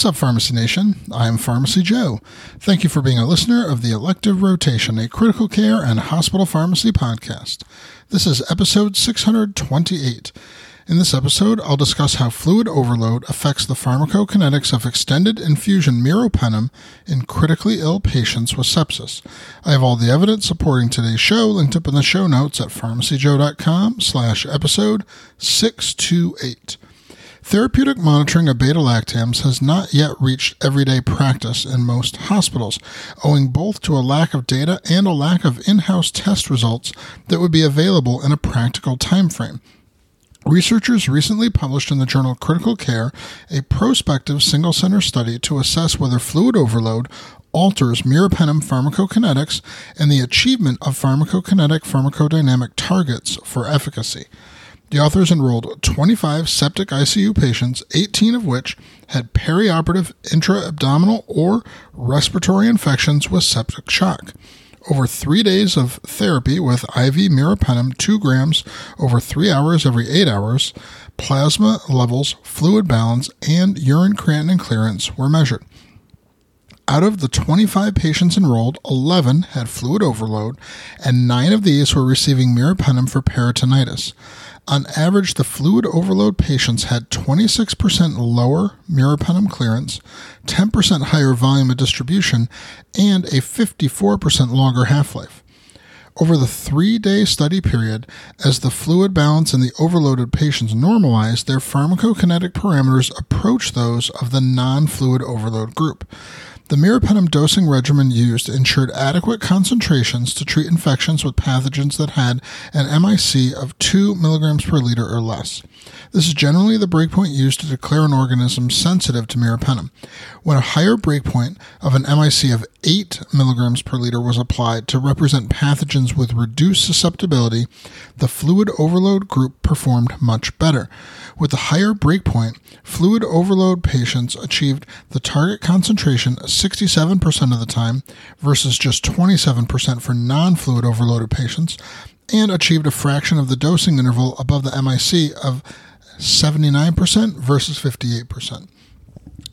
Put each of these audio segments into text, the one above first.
What's up, Pharmacy Nation? I'm Pharmacy Joe. Thank you for being a listener of the Elective Rotation, a critical care and hospital pharmacy podcast. This is episode 628. In this episode, I'll discuss how fluid overload affects the pharmacokinetics of extended infusion meropenem in critically ill patients with sepsis. I have all the evidence supporting today's show linked up in the show notes at pharmacyjoe.com slash episode 628. Therapeutic monitoring of beta lactams has not yet reached everyday practice in most hospitals, owing both to a lack of data and a lack of in house test results that would be available in a practical timeframe. Researchers recently published in the journal Critical Care a prospective single center study to assess whether fluid overload alters meropenem pharmacokinetics and the achievement of pharmacokinetic pharmacodynamic targets for efficacy. The authors enrolled 25 septic ICU patients, 18 of which had perioperative intra abdominal or respiratory infections with septic shock. Over three days of therapy with IV meropenem, 2 grams over three hours every eight hours, plasma levels, fluid balance, and urine creatinine clearance were measured. Out of the 25 patients enrolled, 11 had fluid overload, and 9 of these were receiving meropenem for peritonitis. On average, the fluid overload patients had 26% lower meropenem clearance, 10% higher volume of distribution, and a 54% longer half life. Over the three day study period, as the fluid balance in the overloaded patients normalized, their pharmacokinetic parameters approached those of the non fluid overload group. The meropenem dosing regimen used ensured adequate concentrations to treat infections with pathogens that had an MIC of 2 mg per liter or less. This is generally the breakpoint used to declare an organism sensitive to meropenem. When a higher breakpoint of an MIC of 8 mg per liter was applied to represent pathogens with reduced susceptibility, the fluid overload group performed much better. With the higher breakpoint, fluid overload patients achieved the target concentration 67% of the time versus just 27% for non fluid overloaded patients, and achieved a fraction of the dosing interval above the MIC of 79% versus 58%.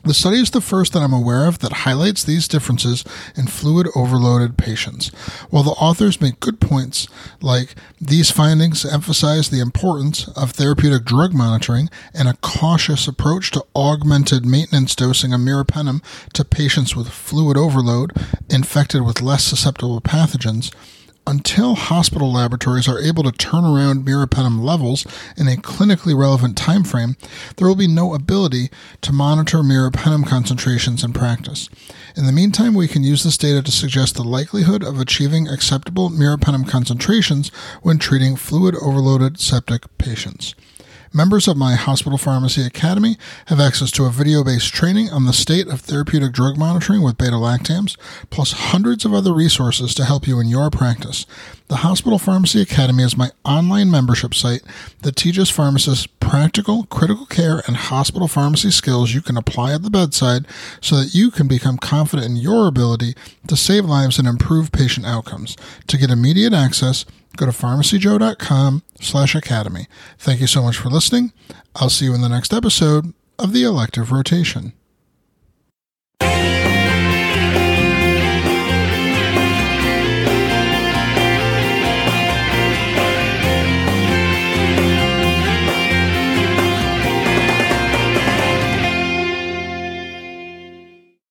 The study is the first that I'm aware of that highlights these differences in fluid overloaded patients. While the authors make good points, like these findings emphasize the importance of therapeutic drug monitoring and a cautious approach to augmented maintenance dosing of meropenem to patients with fluid overload infected with less susceptible pathogens, until hospital laboratories are able to turn around meropenem levels in a clinically relevant time frame, there will be no ability to monitor meropenem concentrations in practice. In the meantime, we can use this data to suggest the likelihood of achieving acceptable meropenem concentrations when treating fluid overloaded septic patients. Members of my Hospital Pharmacy Academy have access to a video based training on the state of therapeutic drug monitoring with beta lactams, plus hundreds of other resources to help you in your practice. The Hospital Pharmacy Academy is my online membership site that teaches pharmacists practical, critical care, and hospital pharmacy skills you can apply at the bedside so that you can become confident in your ability to save lives and improve patient outcomes. To get immediate access, go to pharmacyjoe.com slash academy. Thank you so much for listening. I'll see you in the next episode of the Elective Rotation.